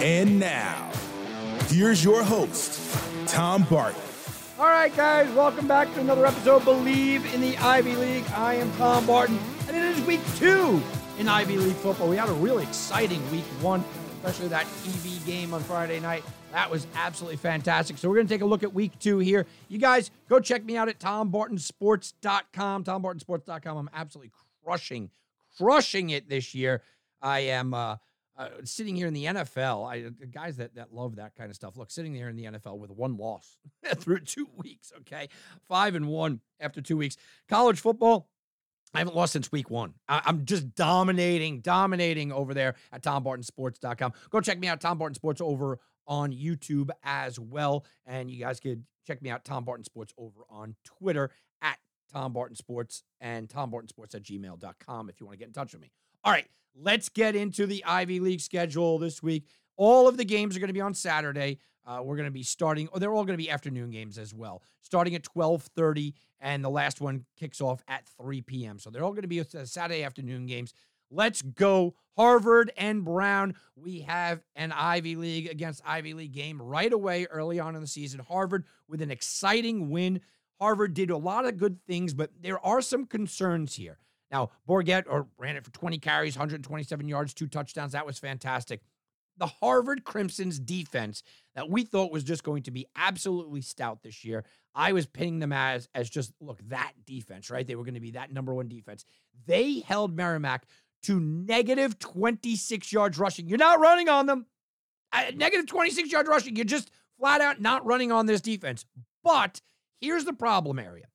And now, here's your host, Tom Barton. All right, guys, welcome back to another episode of Bleav in the Ivy League. I am Tom Barton, and it is week two in Ivy League football. We had a really exciting week one, especially that TV game on Friday night. That was absolutely fantastic. So we're going to take a look at week two here. You guys, go check me out at tombartonsports.com. Tombartonsports.com. I'm absolutely crushing, crushing it this year. I am uh, uh, sitting here in the NFL. I guys that that love that kind of stuff. Look, sitting there in the NFL with one loss through two weeks. Okay, five and one after two weeks. College football. I haven't lost since week one. I, am just dominating, dominating over there at TomBartonSports.com. Go check me out, Tom Barton Sports, over on YouTube as well. And you guys could check me out, Tom Barton Sports, over on Twitter at Tom Barton Sports and TomBartonSports at gmail.com if you want to get in touch with me. All right, let's get into the Ivy League schedule this week. All of the games are going to be on Saturday. Uh, we're going to be starting, oh, they're all going to be afternoon games as well, starting at 1230, and the last one kicks off at 3 p.m. So they're all going to be Saturday afternoon games. Let's go. Harvard and Brown. We have an Ivy League against Ivy League game right away early on in the season. Harvard with an exciting win. Harvard did a lot of good things, but there are some concerns here. Now, Borguet or ran it for 20 carries, 127 yards, two touchdowns. That was fantastic. The Harvard Crimson's defense that we thought was just going to be absolutely stout this year. I was pinning them as as just look that defense, right? They were going to be that number one defense. They held Merrimack to negative 26 yards rushing. You're not running on them. Uh, negative 26 yards rushing. You're just flat out not running on this defense. But here's the problem area.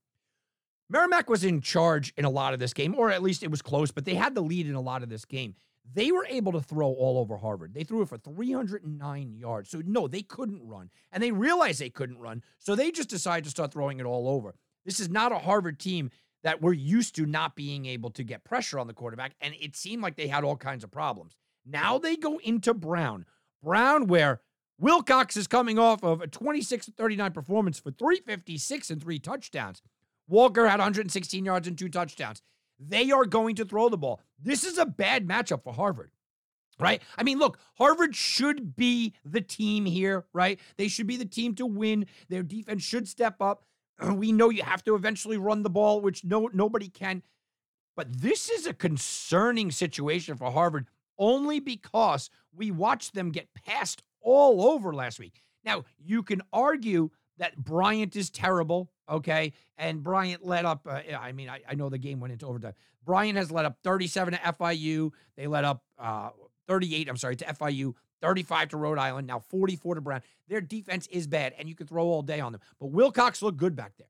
Merrimack was in charge in a lot of this game, or at least it was close, but they had the lead in a lot of this game. They were able to throw all over Harvard. They threw it for 309 yards. So, no, they couldn't run. And they realized they couldn't run. So, they just decided to start throwing it all over. This is not a Harvard team that we're used to not being able to get pressure on the quarterback. And it seemed like they had all kinds of problems. Now they go into Brown. Brown, where Willcox is coming off of a 26 39 performance for 356 and three touchdowns. Walker had 116 yards and two touchdowns. They are going to throw the ball. This is a bad matchup for Harvard, right? I mean, look, Harvard should be the team here, right? They should be the team to win. Their defense should step up. We know you have to eventually run the ball, which no nobody can. But this is a concerning situation for Harvard only because we watched them get passed all over last week. Now, you can argue that Bryant is terrible, okay? And Bryant let up, uh, I mean, I, I, know the game went into overtime. Bryant has let up 37 to FIU. They let up uh, 38, I'm sorry, to FIU, 35 to Rhode Island, now 44 to Brown. Their defense is bad, and you can throw all day on them. But Willcox looked good back there.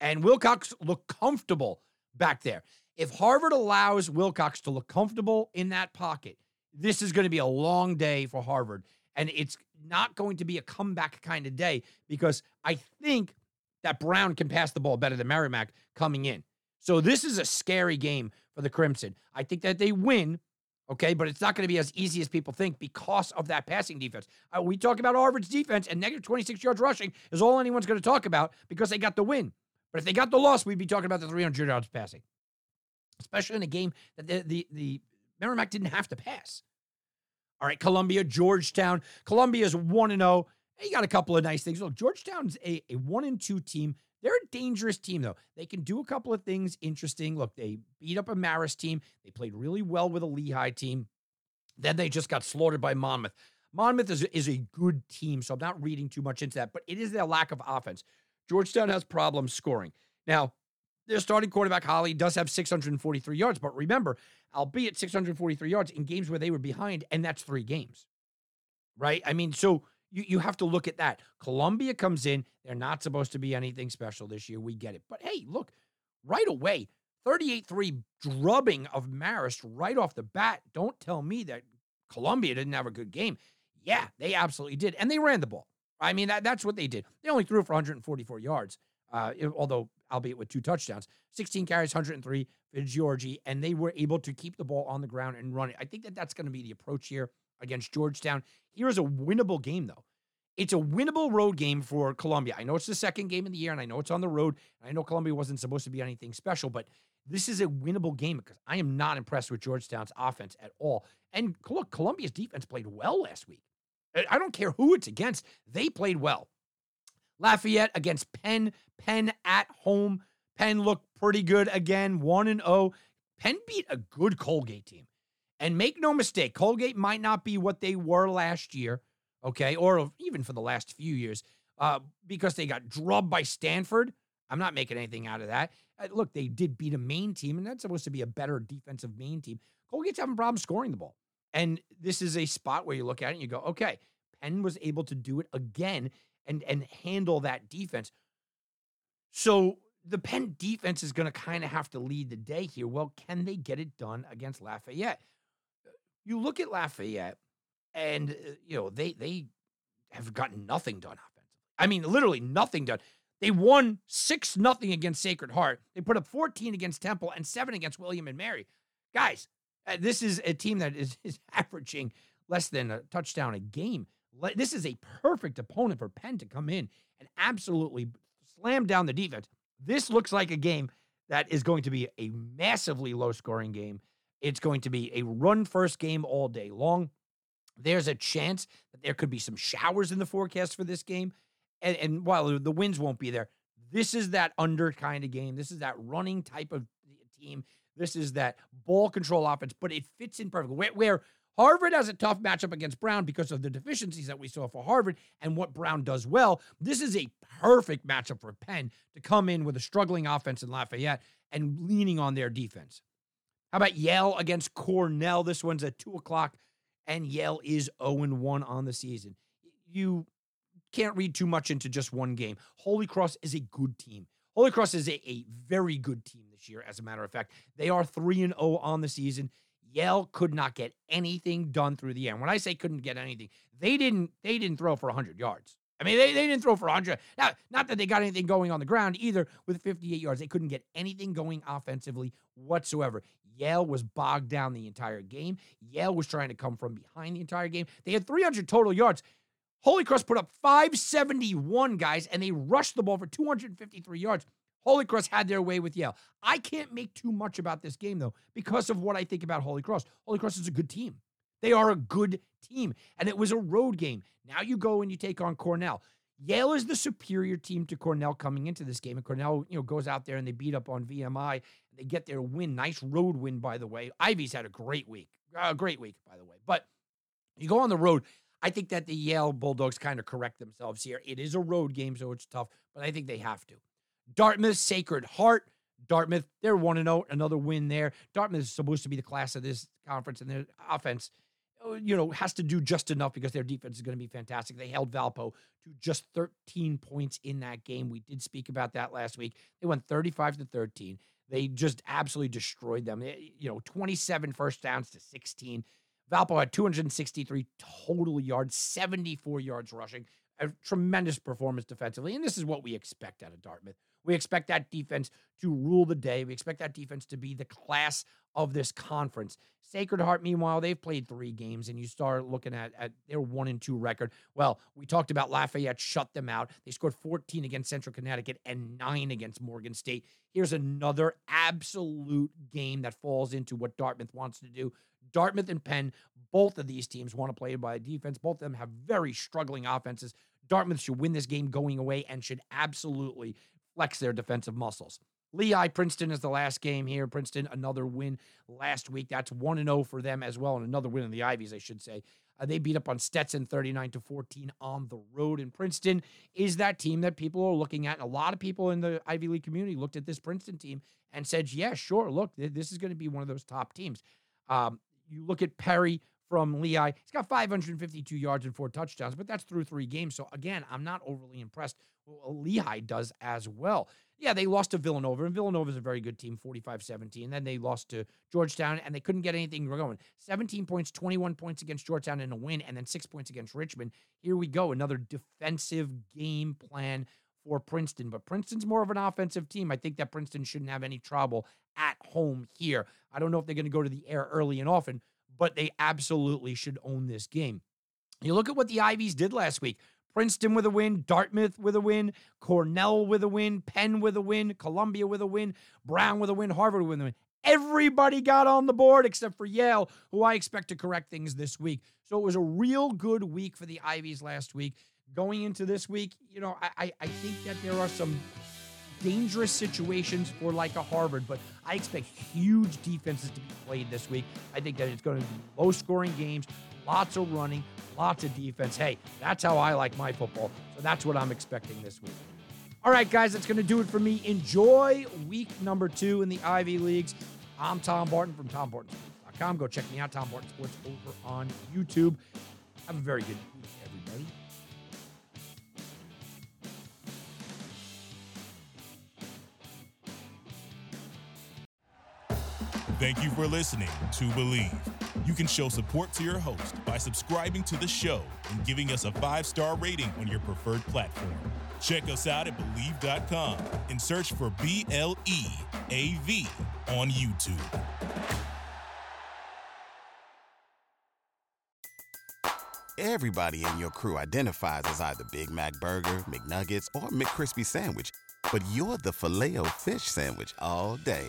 And Willcox looked comfortable back there. If Harvard allows Willcox to look comfortable in that pocket, this is going to be a long day for Harvard. And it's not going to be a comeback kind of day because I think that Brown can pass the ball better than Merrimack coming in. So this is a scary game for the Crimson. I think that they win, okay, but it's not going to be as easy as people think because of that passing defense. Uh, we talk about Harvard's defense, and negative 26 yards rushing is all anyone's going to talk about because they got the win. But if they got the loss, we'd be talking about the 300 yards passing, especially in a game that the, the, the Merrimack didn't have to pass. All right, Columbia, Georgetown. Columbia is 1 0. You got a couple of nice things. Look, Georgetown's a, a 1 and 2 team. They're a dangerous team, though. They can do a couple of things interesting. Look, they beat up a Marist team. They played really well with a Lehigh team. Then they just got slaughtered by Monmouth. Monmouth is, is a good team, so I'm not reading too much into that, but it is their lack of offense. Georgetown has problems scoring. Now, their starting quarterback, Holly, does have 643 yards, but remember, albeit 643 yards in games where they were behind, and that's three games, right? I mean, so you, you have to look at that. Columbia comes in. They're not supposed to be anything special this year. We get it. But hey, look, right away, 38 3 drubbing of Marist right off the bat. Don't tell me that Columbia didn't have a good game. Yeah, they absolutely did. And they ran the ball. I mean, that, that's what they did. They only threw for 144 yards, uh, although, albeit with two touchdowns. 16 carries, 103 for Giorgi, and they were able to keep the ball on the ground and run it. I think that that's going to be the approach here against Georgetown. Here's a winnable game, though. It's a winnable road game for Columbia. I know it's the second game of the year, and I know it's on the road. I know Columbia wasn't supposed to be anything special, but this is a winnable game because I am not impressed with Georgetown's offense at all. And look, Columbia's defense played well last week. I don't care who it's against, they played well. Lafayette against Penn, Penn at home. Penn looked pretty good again, 1 and 0. Penn beat a good Colgate team. And make no mistake, Colgate might not be what they were last year, okay, or even for the last few years, uh, because they got drubbed by Stanford. I'm not making anything out of that. Uh, look, they did beat a Maine team, and that's supposed to be a better defensive Maine team. Colgate's having problems scoring the ball. And this is a spot where you look at it and you go, okay, Penn was able to do it again and, and handle that defense. So the Penn defense is going to kind of have to lead the day here. Well, can they get it done against Lafayette? You look at Lafayette, and uh, you know they they have gotten nothing done offensively. I mean, literally nothing done. They won six nothing against Sacred Heart. They put up 14 against Temple and seven against William and Mary. Guys, uh, this is a team that is, is averaging less than a touchdown a game. This is a perfect opponent for Penn to come in and absolutely slam down the defense. This looks like a game that is going to be a massively low scoring game. It's going to be a run first game all day long. There's a chance that there could be some showers in the forecast for this game. And, and while the winds won't be there, this is that under kind of game. This is that running type of team. This is that ball control offense, but it fits in perfectly. Where, where Harvard has a tough matchup against Brown because of the deficiencies that we saw for Harvard and what Brown does well. This is a perfect matchup for Penn to come in with a struggling offense in Lafayette and leaning on their defense. How about Yale against Cornell? This one's at 2 o'clock, and Yale is 0 1 on the season. You can't read too much into just one game. Holy Cross is a good team. Holy Cross is a, a very good team this year, as a matter of fact. They are 3 and 0 on the season. Yale could not get anything done through the air. When I say couldn't get anything, they didn't they didn't throw for 100 yards. I mean, they, they didn't throw for 100. Now, not that they got anything going on the ground either with 58 yards. They couldn't get anything going offensively whatsoever. Yale was bogged down the entire game. Yale was trying to come from behind the entire game. They had 300 total yards. Holy Cross put up 571 guys, and they rushed the ball for 253 yards. Holy Cross had their way with Yale. I can't make too much about this game, though, because of what I think about Holy Cross. Holy Cross is a good team. They are a good team, and it was a road game. Now you go and you take on Cornell. Yale is the superior team to Cornell coming into this game, and Cornell, you know, goes out there and they beat up on VMI. And they get their win, nice road win, by the way. Ivy's had a great week, a great week, by the way. But you go on the road. I think that the Yale Bulldogs kind of correct themselves here. It is a road game, so it's tough, but I think they have to. Dartmouth, Sacred Heart. Dartmouth, they're 1 0, another win there. Dartmouth is supposed to be the class of this conference, and their offense, uh, you know, has to do just enough because their defense is going to be fantastic. They held Valpo to just 13 points in that game. We did speak about that last week. They went 35 to 13. They just absolutely destroyed them. You know, 27 first downs to 16. Valpo had 263 total yards, 74 yards rushing. A tremendous performance defensively. And this is what we expect out of Dartmouth. We expect that defense to rule the day. We expect that defense to be the class of this conference. Sacred Heart, meanwhile, they've played three games, and you start looking at, at their one and two record. Well, we talked about Lafayette shut them out. They scored 14 against Central Connecticut and nine against Morgan State. Here's another absolute game that falls into what Dartmouth wants to do. Dartmouth and Penn, both of these teams want to play by defense. Both of them have very struggling offenses. Dartmouth should win this game going away and should absolutely flex their defensive muscles. Lehigh Princeton is the last game here. Princeton, another win last week. That's 1 0 for them as well, and another win in the Ivies, I should say. Uh, they beat up on Stetson 39 to 14 on the road. And Princeton is that team that people are looking at. And a lot of people in the Ivy League community looked at this Princeton team and said, yeah, sure, look, this is going to be one of those top teams. Um, you look at Perry from Lehigh. He's got 552 yards and four touchdowns, but that's through three games. So again, I'm not overly impressed. Well, Lehigh does as well. Yeah, they lost to Villanova, and Villanova is a very good team, 45 17. Then they lost to Georgetown, and they couldn't get anything going. 17 points, 21 points against Georgetown in a win, and then six points against Richmond. Here we go, another defensive game plan for Princeton. But Princeton's more of an offensive team. I think that Princeton shouldn't have any trouble at home here. I don't know if they're going to go to the air early and often, but they absolutely should own this game. You look at what the Ivies did last week. Princeton with a win, Dartmouth with a win, Cornell with a win, Penn with a win, Columbia with a win, Brown with a win, Harvard with a win. Everybody got on the board except for Yale, who I expect to correct things this week. So it was a real good week for the Ivies last week. Going into this week, you know, I, I think that there are some dangerous situations for like a Harvard, but I expect huge defenses to be played this week. I think that it's going to be low scoring games, lots of running, lots of defense. Hey, that's how I like my football. So that's what I'm expecting this week. All right, guys, that's going to do it for me. Enjoy week number two in the Ivy Leagues. I'm Tom Barton from TomBartonSports.com. Go check me out, Tom Barton Sports, over on YouTube. Have a very good week, everybody. Thank you for listening to Bleav. You can show support to your host by subscribing to the show and giving us a five star rating on your preferred platform. Check us out at Bleav.com and search for B L E A V on YouTube. Everybody in your crew identifies as either Big Mac Burger, McNuggets, or McCrispy Sandwich, but you're the Filet-O-Fish Sandwich all day